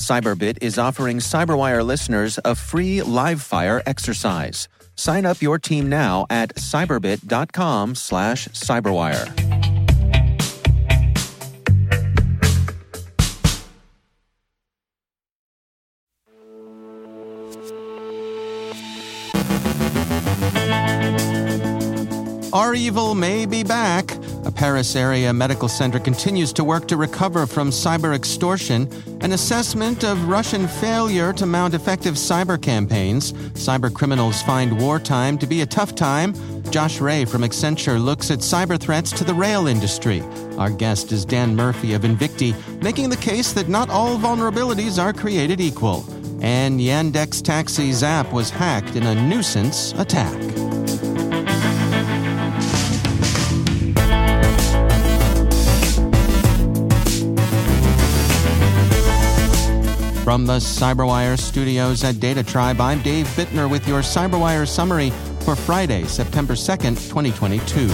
Cyberbit is offering Cyberwire listeners a free live fire exercise. Sign up your team now at cyberbit.com slash cyberwire. REvil may be back. A Paris area medical center continues to work to recover from cyber extortion. An assessment of Russian failure to mount effective cyber campaigns. Cyber criminals find wartime to be a tough time. Josh Ray from Accenture looks at cyber threats to the rail industry. Our guest is Dan Murphy of Invicti, making the case that not all vulnerabilities are created equal. And Yandex Taxi's app was hacked in a nuisance attack. From the Cyberwire studios at Data Tribe, I'm Dave Bittner with your Cyberwire summary for Friday, September 2nd, 2022.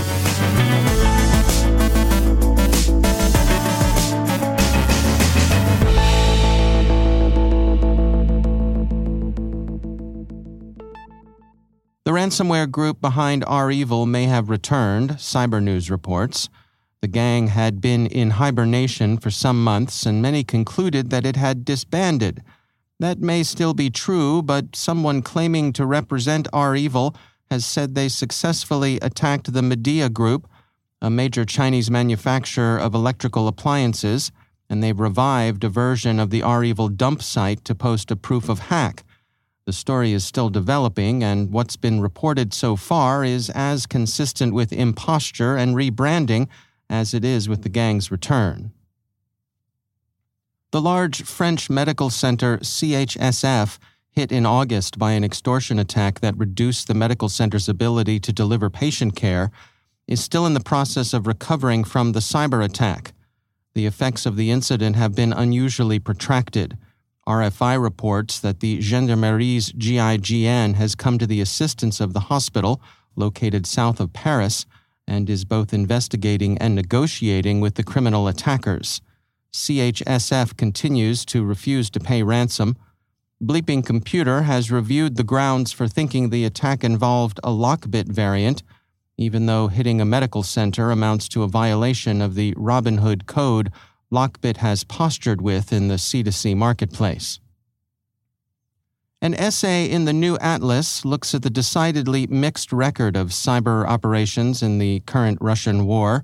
The ransomware group behind REvil may have returned, Cyber News reports. The gang had been in hibernation for some months, and many concluded that it had disbanded. That may still be true, but someone claiming to represent REvil has said they successfully attacked the Midea Group, a major Chinese manufacturer of electrical appliances, and they've revived a version of the REvil dump site to post a proof of hack. The story is still developing, and what's been reported so far is as consistent with imposture and rebranding as it is with the gang's return. The large French medical center CHSF, hit in August by an extortion attack that reduced the medical center's ability to deliver patient care, is still in the process of recovering from the cyber attack. The effects of the incident have been unusually protracted. RFI reports that the Gendarmerie's GIGN has come to the assistance of the hospital, located south of Paris, and is both investigating and negotiating with the criminal attackers. CHSF continues to refuse to pay ransom. Bleeping Computer has reviewed the grounds for thinking the attack involved a Lockbit variant, even though hitting a medical center amounts to a violation of the Robinhood code Lockbit has postured with in the C2C marketplace. An essay in the New Atlas looks at the decidedly mixed record of cyber operations in the current Russian war.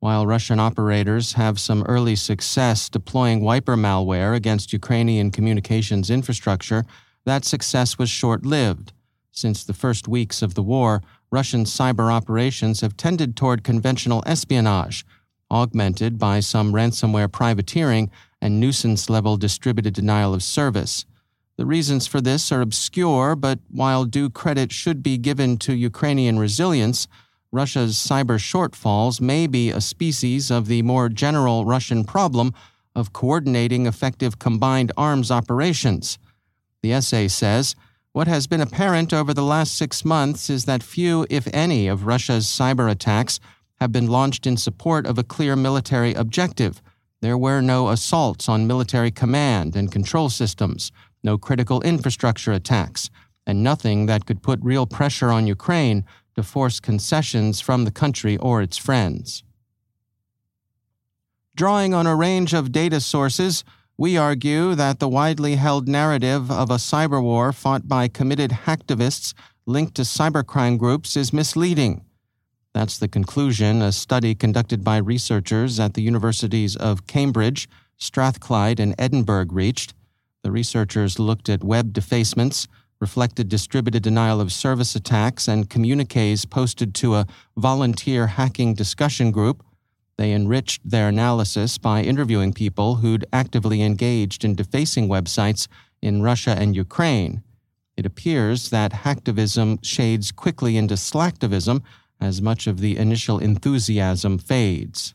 While Russian operators have some early success deploying wiper malware against Ukrainian communications infrastructure, that success was short lived. Since the first weeks of the war, Russian cyber operations have tended toward conventional espionage, augmented by some ransomware privateering and nuisance level distributed denial of service. The reasons for this are obscure, but while due credit should be given to Ukrainian resilience, Russia's cyber shortfalls may be a species of the more general Russian problem of coordinating effective combined arms operations. The essay says what has been apparent over the last six months is that few, if any, of Russia's cyber attacks have been launched in support of a clear military objective. There were no assaults on military command and control systems no critical infrastructure attacks, and nothing that could put real pressure on Ukraine to force concessions from the country or its friends. Drawing on a range of data sources, we argue that the widely held narrative of a cyber war fought by committed hacktivists linked to cybercrime groups is misleading. That's the conclusion a study conducted by researchers at the universities of Cambridge, Strathclyde, and Edinburgh reached. The researchers looked at web defacements, reflected distributed denial of service attacks, and communiques posted to a volunteer hacking discussion group. They enriched their analysis by interviewing people who'd actively engaged in defacing websites in Russia and Ukraine. It appears that hacktivism shades quickly into slacktivism as much of the initial enthusiasm fades.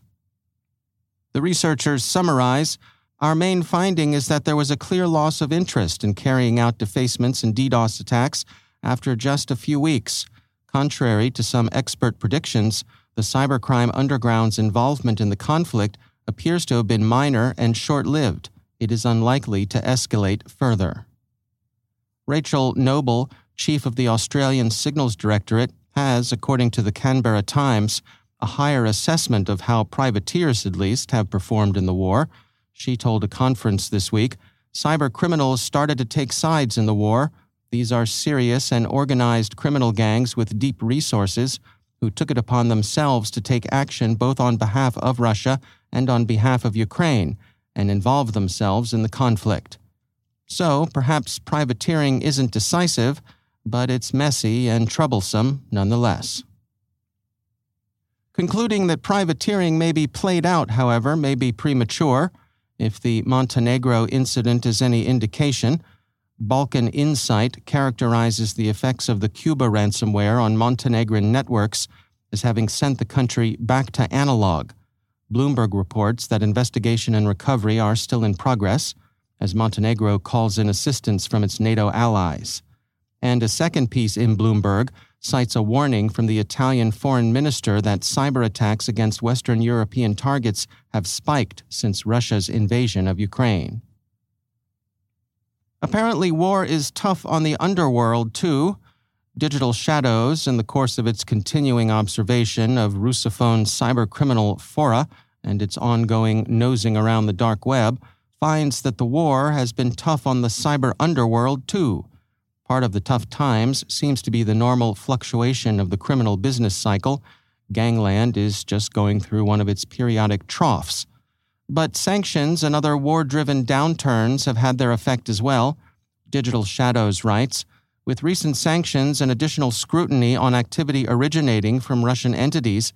The researchers summarize Our main finding is that there was a clear loss of interest in carrying out defacements and DDoS attacks after just a few weeks. Contrary to some expert predictions, the cybercrime underground's involvement in the conflict appears to have been minor and short lived. It is unlikely to escalate further. Rachel Noble, chief of the Australian Signals Directorate, has, according to the Canberra Times, a higher assessment of how privateers, at least, have performed in the war. She told a conference this week cyber criminals started to take sides in the war. These are serious and organized criminal gangs with deep resources who took it upon themselves to take action both on behalf of Russia and on behalf of Ukraine and involve themselves in the conflict. So, perhaps privateering isn't decisive, but it's messy and troublesome nonetheless. Concluding that privateering may be played out, however, may be premature. If the Montenegro incident is any indication, Balkan Insight characterizes the effects of the Cuba ransomware on Montenegrin networks as having sent the country back to analog. Bloomberg reports that investigation and recovery are still in progress as Montenegro calls in assistance from its NATO allies. And a second piece in Bloomberg cites a warning from the Italian foreign minister that cyber attacks against Western European targets have spiked since Russia's invasion of Ukraine. Apparently, war is tough on the underworld, too. Digital Shadows, in the course of its continuing observation of Russophone cybercriminal fora and its ongoing nosing around the dark web, finds that the war has been tough on the cyber underworld too. Part of the tough times seems to be the normal fluctuation of the criminal business cycle. Gangland is just going through one of its periodic troughs. But sanctions and other war driven downturns have had their effect as well. Digital Shadows writes With recent sanctions and additional scrutiny on activity originating from Russian entities,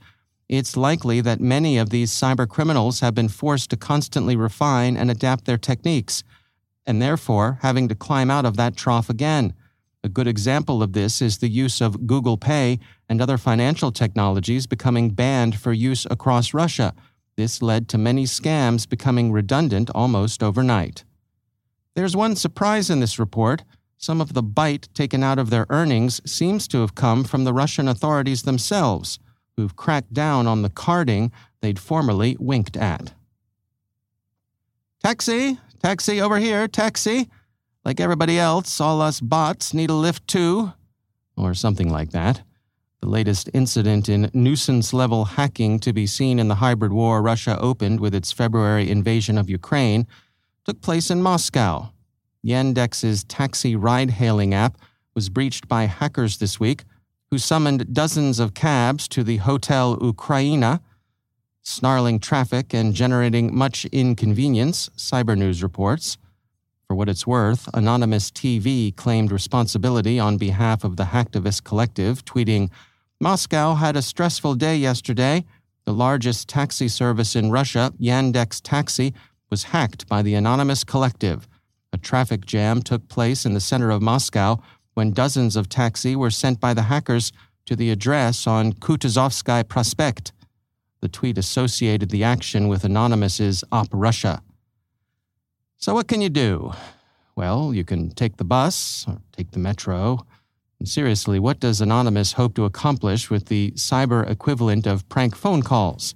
it's likely that many of these cybercriminals have been forced to constantly refine and adapt their techniques, and therefore having to climb out of that trough again. A good example of this is the use of Google Pay and other financial technologies becoming banned for use across Russia. This led to many scams becoming redundant almost overnight. There's one surprise in this report. Some of the bite taken out of their earnings seems to have come from the Russian authorities themselves who've cracked down on the carding they'd formerly winked at. Taxi, taxi over here, taxi. Like everybody else, all us bots need a lift too. Or something like that. The latest incident in nuisance level hacking to be seen in the hybrid war Russia opened with its February invasion of Ukraine took place in Moscow. Yandex's taxi ride hailing app was breached by hackers this week who summoned dozens of cabs to the Hotel Ukraina, snarling traffic and generating much inconvenience, Cyber News reports. For what it's worth, Anonymous TV claimed responsibility on behalf of the hacktivist collective, tweeting, Moscow had a stressful day yesterday. The largest taxi service in Russia, Yandex Taxi, was hacked by the Anonymous collective. A traffic jam took place in the center of Moscow when dozens of taxi were sent by the hackers to the address on Kutuzovsky Prospect. The tweet associated the action with Anonymous's Op Russia. So, what can you do? Well, you can take the bus or take the metro. And seriously, what does Anonymous hope to accomplish with the cyber equivalent of prank phone calls?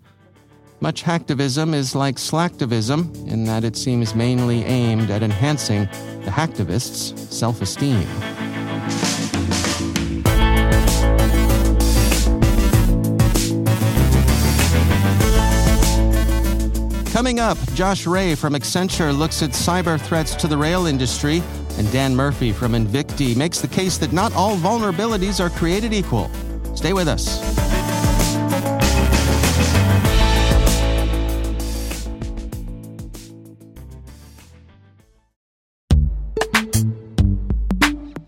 Much hacktivism is like slacktivism in that it seems mainly aimed at enhancing the hacktivist's self esteem. Coming up, Josh Ray from Accenture looks at cyber threats to the rail industry, and Dan Murphy from Invicti makes the case that not all vulnerabilities are created equal. Stay with us.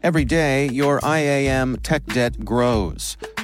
Every day, your IAM tech debt grows.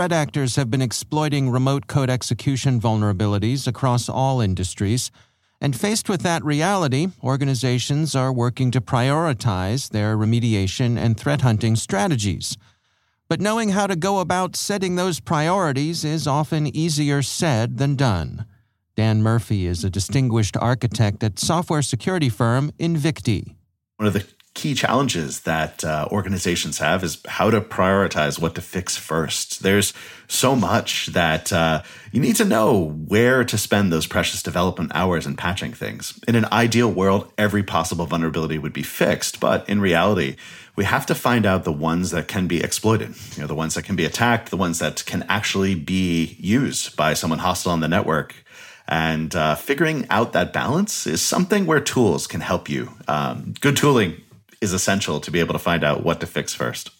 Threat actors have been exploiting remote code execution vulnerabilities across all industries. And faced with that reality, organizations are working to prioritize their remediation and threat hunting strategies. But knowing how to go about setting those priorities is often easier said than done. Dan Murphy is a distinguished architect at software security firm Invicti. One of the key challenges that uh, organizations have is how to prioritize what to fix first. There's so much that uh, you need to know where to spend those precious development hours in patching things. In an ideal world, every possible vulnerability would be fixed, but in reality, we have to find out the ones that can be exploited, you know, the ones that can be attacked, the ones that can actually be used by someone hostile on the network. And uh, figuring out that balance is something where tools can help you. Um, good tooling is essential to be able to find out what to fix first.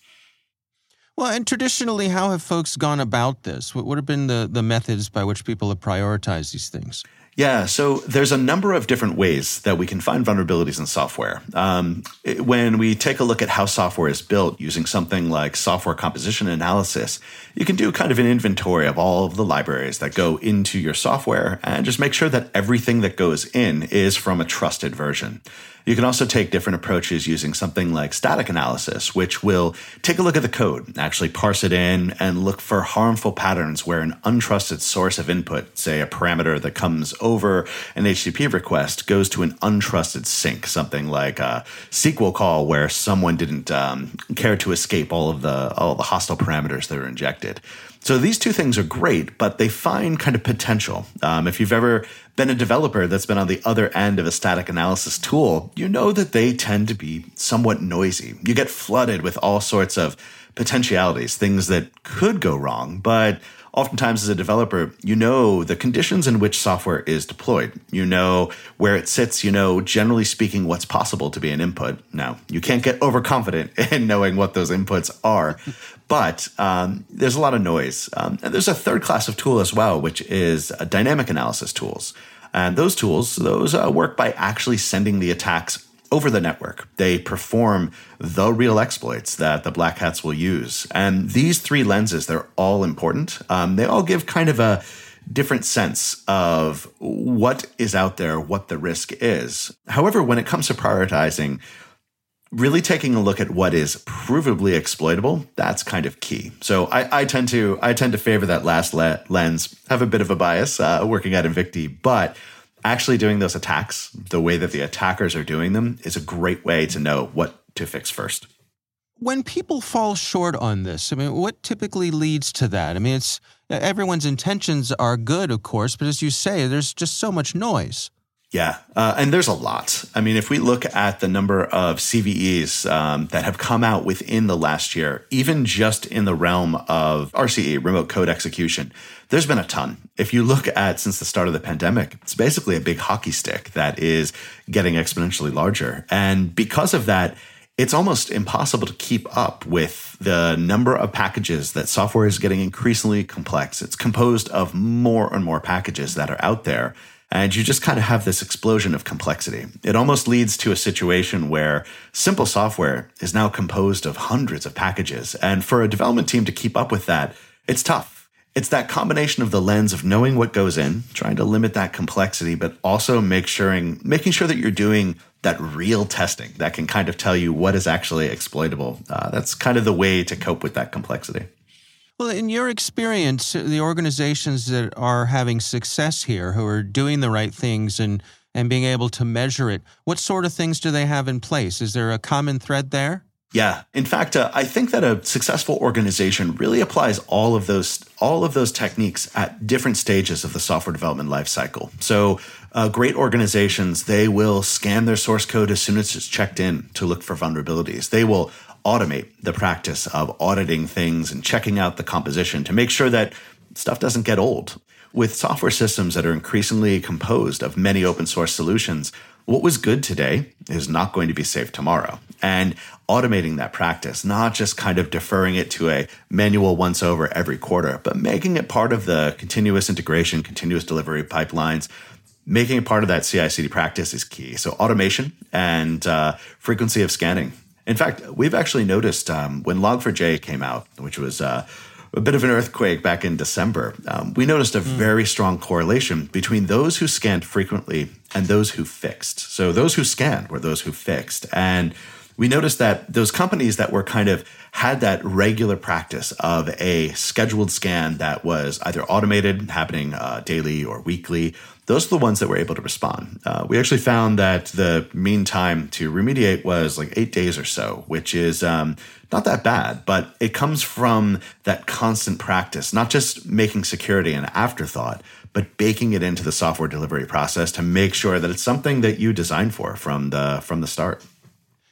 Well, and traditionally, how have folks gone about this? What have been the, the methods by which people have prioritized these things? Yeah, so there's a number of different ways that we can find vulnerabilities in software. Um, when we take a look at how software is built using something like software composition analysis, you can do kind of an inventory of all of the libraries that go into your software and just make sure that everything that goes in is from a trusted version. You can also take different approaches using something like static analysis, which will take a look at the code, actually parse it in, and look for harmful patterns where an untrusted source of input, say a parameter that comes over an HTTP request, goes to an untrusted sink, something like a SQL call where someone didn't um, care to escape all of the all the hostile parameters that are injected. So these two things are great, but they find kind of potential. Um, if you've ever been a developer that's been on the other end of a static analysis tool, you know that they tend to be somewhat noisy. You get flooded with all sorts of potentialities, things that could go wrong, but oftentimes as a developer, you know the conditions in which software is deployed. You know where it sits. You know, generally speaking, what's possible to be an input. Now, you can't get overconfident in knowing what those inputs are, but um, there's a lot of noise. Um, and there's a third class of tool as well, which is dynamic analysis tools. And those tools, those uh, work by actually sending the attacks over the network. They perform the real exploits that the black hats will use. And these three lenses, they're all important. Um, they all give kind of a different sense of what is out there, what the risk is. However, when it comes to prioritizing, really taking a look at what is provably exploitable that's kind of key so i, I tend to i tend to favor that last le- lens have a bit of a bias uh, working at invicti but actually doing those attacks the way that the attackers are doing them is a great way to know what to fix first. when people fall short on this, I mean, what typically leads to that? I mean, it's everyone's intentions are good, of course, but as you say, there's just so much noise. Yeah, uh, and there's a lot. I mean, if we look at the number of CVEs um, that have come out within the last year, even just in the realm of RCE, remote code execution, there's been a ton. If you look at since the start of the pandemic, it's basically a big hockey stick that is getting exponentially larger. And because of that, it's almost impossible to keep up with the number of packages that software is getting increasingly complex. It's composed of more and more packages that are out there. And you just kind of have this explosion of complexity. It almost leads to a situation where simple software is now composed of hundreds of packages. And for a development team to keep up with that, it's tough. It's that combination of the lens of knowing what goes in, trying to limit that complexity, but also make sure, making sure that you're doing that real testing that can kind of tell you what is actually exploitable. Uh, that's kind of the way to cope with that complexity. Well, in your experience, the organizations that are having success here, who are doing the right things and and being able to measure it, what sort of things do they have in place? Is there a common thread there? Yeah, in fact, uh, I think that a successful organization really applies all of those all of those techniques at different stages of the software development lifecycle. So, uh, great organizations they will scan their source code as soon as it's checked in to look for vulnerabilities. They will automate the practice of auditing things and checking out the composition to make sure that stuff doesn't get old. With software systems that are increasingly composed of many open source solutions, what was good today is not going to be safe tomorrow. And automating that practice, not just kind of deferring it to a manual once over every quarter, but making it part of the continuous integration, continuous delivery pipelines, making it part of that CI CD practice is key. So automation and uh, frequency of scanning in fact, we've actually noticed um, when Log4j came out, which was uh, a bit of an earthquake back in December, um, we noticed a mm. very strong correlation between those who scanned frequently and those who fixed. So those who scanned were those who fixed. And we noticed that those companies that were kind of had that regular practice of a scheduled scan that was either automated, happening uh, daily or weekly, those are the ones that were able to respond. Uh, we actually found that the mean time to remediate was like eight days or so, which is um, not that bad, but it comes from that constant practice, not just making security an afterthought, but baking it into the software delivery process to make sure that it's something that you designed for from the from the start.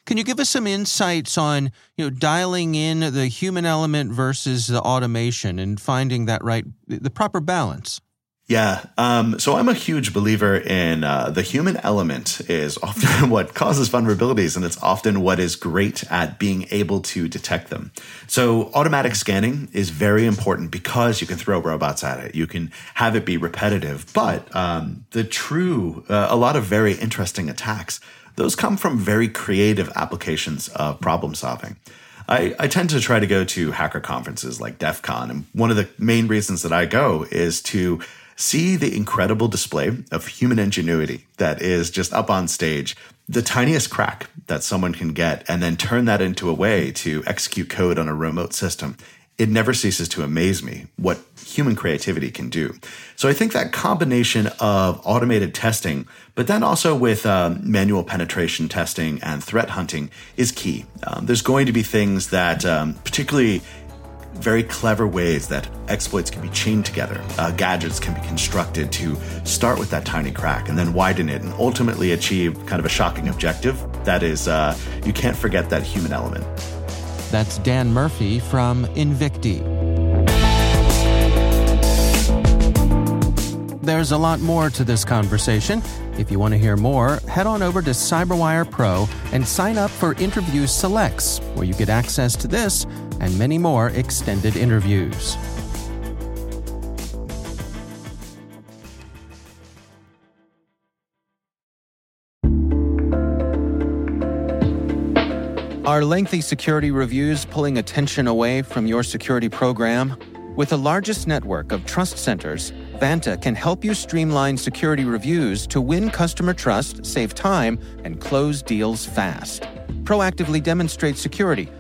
Can you give us some insights on you know dialing in the human element versus the automation and finding that right the proper balance? Yeah. Um, so I'm a huge believer in uh, the human element is often what causes vulnerabilities, and it's often what is great at being able to detect them. So automatic scanning is very important because you can throw robots at it. You can have it be repetitive, but um, the true, uh, a lot of very interesting attacks, those come from very creative applications of problem solving. I, I, tend to try to go to hacker conferences like DEF CON. And one of the main reasons that I go is to see the incredible display of human ingenuity that is just up on stage, the tiniest crack that someone can get, and then turn that into a way to execute code on a remote system. It never ceases to amaze me what human creativity can do. So I think that combination of automated testing, but then also with um, manual penetration testing and threat hunting is key. Um, there's going to be things that, um, particularly very clever ways that exploits can be chained together. Uh, gadgets can be constructed to start with that tiny crack and then widen it and ultimately achieve kind of a shocking objective. That is, uh, you can't forget that human element. That's Dan Murphy from Invicti. There's a lot more to this conversation. If you want to hear more, head on over to CyberWire Pro and sign up for Interview Selects, where you get access to this and many more extended interviews. Are lengthy security reviews pulling attention away from your security program? With the largest network of trust centers, Vanta can help you streamline security reviews to win customer trust, save time, and close deals fast. Proactively demonstrate security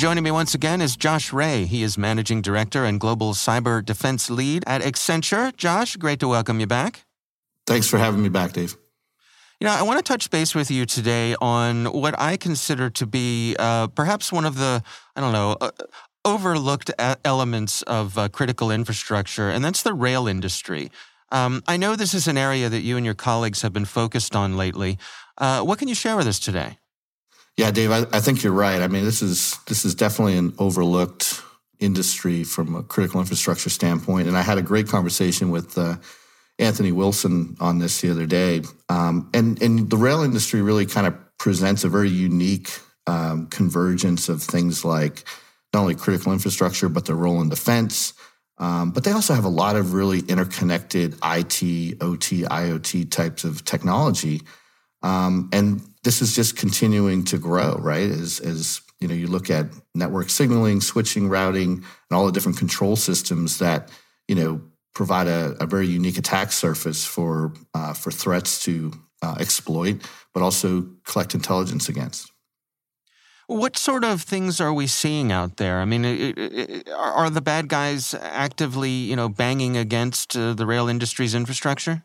joining me once again is Josh Ray. He is Managing Director and Global Cyber Defense Lead at Accenture. Josh, great to welcome you back. Thanks for having me back, Dave. You know, I want to touch base with you today on what I consider to be uh, perhaps one of the, I don't know, uh, overlooked elements of uh, critical infrastructure, and that's the rail industry. Um, I know this is an area that you and your colleagues have been focused on lately. Uh, what can you share with us today? Yeah, Dave, I, I, think you're right. I mean, this is this is definitely an overlooked industry from a critical infrastructure standpoint. And I had a great conversation with uh, Anthony Wilson on this the other day. Um, and and the rail industry really kind of presents a very unique um, convergence of things like not only critical infrastructure but their role in defense. Um, but they also have a lot of really interconnected IT, OT, IoT types of technology. Um, and this is just continuing to grow, right? As, as you know, you look at network signaling, switching, routing, and all the different control systems that you know provide a, a very unique attack surface for uh, for threats to uh, exploit, but also collect intelligence against. What sort of things are we seeing out there? I mean, it, it, are the bad guys actively, you know, banging against uh, the rail industry's infrastructure?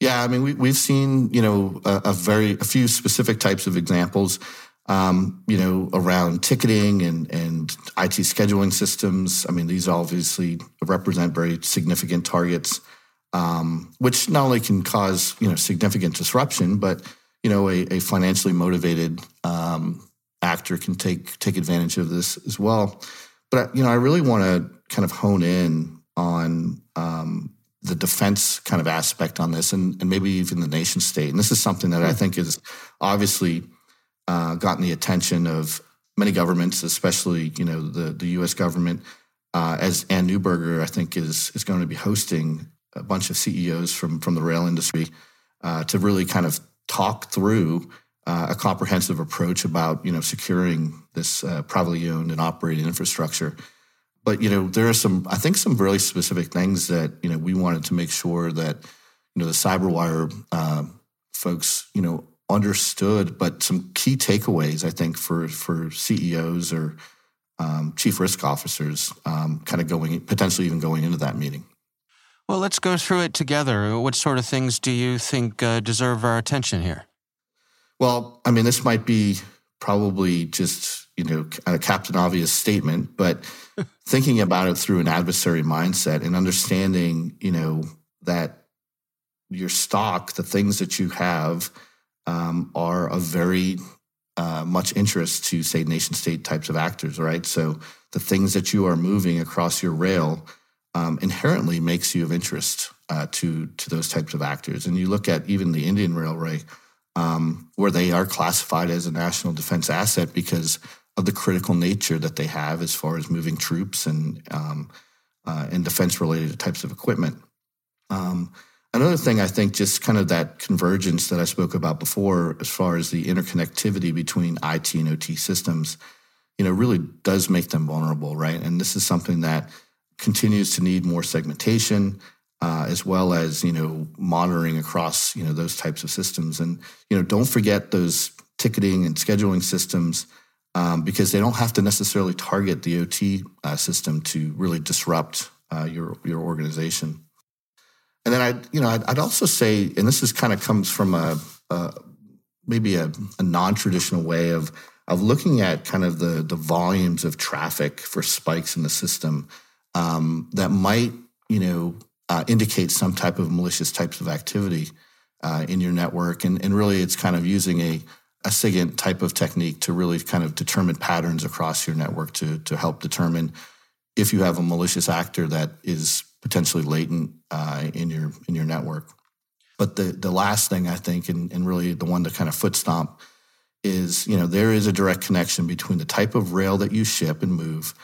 Yeah, I mean, we, we've seen, you know, a, a very, a few specific types of examples, um, you know, around ticketing and, and IT scheduling systems. I mean, these obviously represent very significant targets, um, which not only can cause, you know, significant disruption, but, you know, a, a financially motivated um, actor can take, take advantage of this as well. But, you know, I really want to kind of hone in on, um, the defense kind of aspect on this and, and maybe even the nation state. And this is something that I think has obviously uh, gotten the attention of many governments, especially, you know, the, the U.S. government. Uh, as Anne Neuberger, I think, is, is going to be hosting a bunch of CEOs from, from the rail industry uh, to really kind of talk through uh, a comprehensive approach about, you know, securing this uh, privately owned and operated infrastructure but you know there are some i think some really specific things that you know we wanted to make sure that you know the cyberwire uh, folks you know understood. But some key takeaways i think for for ceos or um, chief risk officers um, kind of going potentially even going into that meeting. Well let's go through it together. What sort of things do you think uh, deserve our attention here? Well i mean this might be probably just you know a captain obvious statement but thinking about it through an adversary mindset and understanding, you know, that your stock, the things that you have, um, are of very uh, much interest to, say, nation state types of actors, right? So the things that you are moving across your rail um, inherently makes you of interest uh, to to those types of actors. And you look at even the Indian Railway, um, where they are classified as a national defense asset because of the critical nature that they have as far as moving troops and um, uh, and defense related types of equipment. Um, another thing I think just kind of that convergence that I spoke about before, as far as the interconnectivity between IT and OT systems, you know, really does make them vulnerable, right? And this is something that continues to need more segmentation. Uh, as well as you know monitoring across you know those types of systems and you know don't forget those ticketing and scheduling systems um, because they don't have to necessarily target the OT uh, system to really disrupt uh, your your organization. And then I, you know, I'd, I'd, also say, and this is kind of comes from a, a maybe a, a non-traditional way of of looking at kind of the the volumes of traffic for spikes in the system um, that might, you know, uh, indicate some type of malicious types of activity uh, in your network, and and really, it's kind of using a a SIGINT type of technique to really kind of determine patterns across your network to, to help determine if you have a malicious actor that is potentially latent uh, in your in your network. But the the last thing I think, and, and really the one to kind of foot stomp, is you know there is a direct connection between the type of rail that you ship and move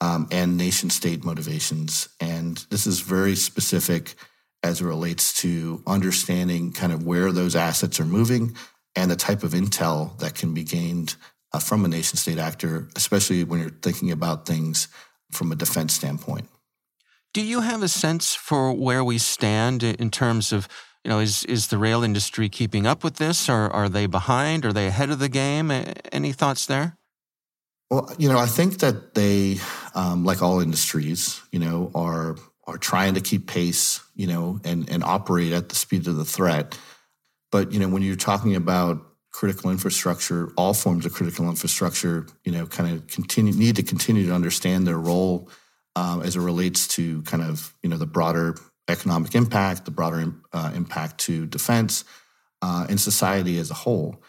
um, and nation state motivations, and this is very specific as it relates to understanding kind of where those assets are moving and the type of intel that can be gained uh, from a nation state actor, especially when you're thinking about things from a defense standpoint. Do you have a sense for where we stand in terms of, you know, is, is the rail industry keeping up with this or are they behind? Are they ahead of the game? Any thoughts there? Well, you know, I think that they, um, like all industries, you know, are are trying to keep pace, you know, and and operate at the speed of the threat. But you know, when you're talking about critical infrastructure, all forms of critical infrastructure, you know, kind of continue need to continue to understand their role um, as it relates to kind of you know the broader economic impact, the broader uh, impact to defense uh, and society as a whole.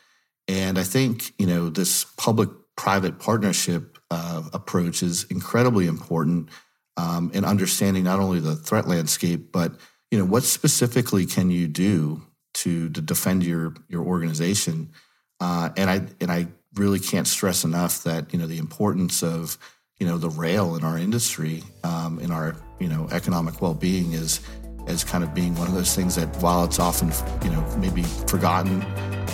And I think you know this public-private partnership uh, approach is incredibly important um, in understanding not only the threat landscape, but you know what specifically can you do to to defend your your organization. Uh, and I and I really can't stress enough that you know the importance of you know the rail in our industry um, in our you know economic well being is as kind of being one of those things that while it's often you know maybe forgotten,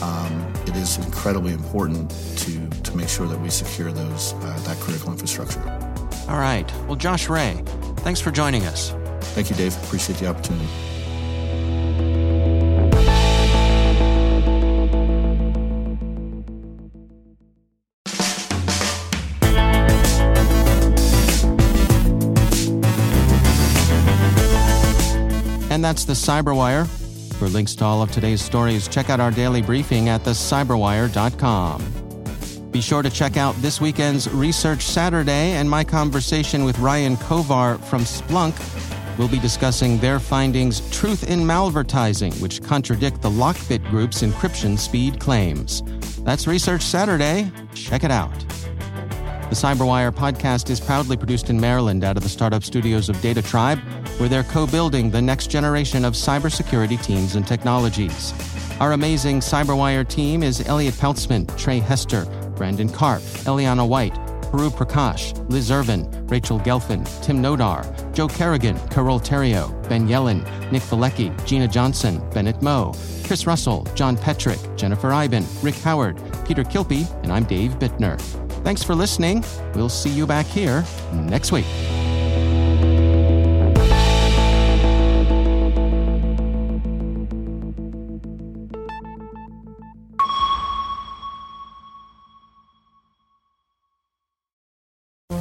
um, it is incredibly important to to make sure that we secure those uh, that critical infrastructure. All right. Well, Josh Ray, thanks for joining us. Thank you, Dave. Appreciate the opportunity. And that's the Cyberwire. For links to all of today's stories, check out our daily briefing at thecyberwire.com. Be sure to check out this weekend's Research Saturday and my conversation with Ryan Kovar from Splunk. We'll be discussing their findings Truth in Malvertising, which contradict the Lockbit Group's encryption speed claims. That's Research Saturday. Check it out. The Cyberwire podcast is proudly produced in Maryland out of the startup studios of Data Tribe, where they're co building the next generation of cybersecurity teams and technologies. Our amazing Cyberwire team is Elliott Peltzman, Tre Hester, Brandon Karpf, Eliana White, Puru Prakash, Liz Irvin, Rachel Gelfand, Tim Nodar, Joe Carrigan, Carole Theriault, Ben Yelin, Nick Veliky, Gina Johnson, Bennett Moe, Chris Russell, John Petrik, Jennifer Eiben, Rick Howard, Peter Kilpe, and I'm Dave Bittner. Thanks for listening. We'll see you back here next week.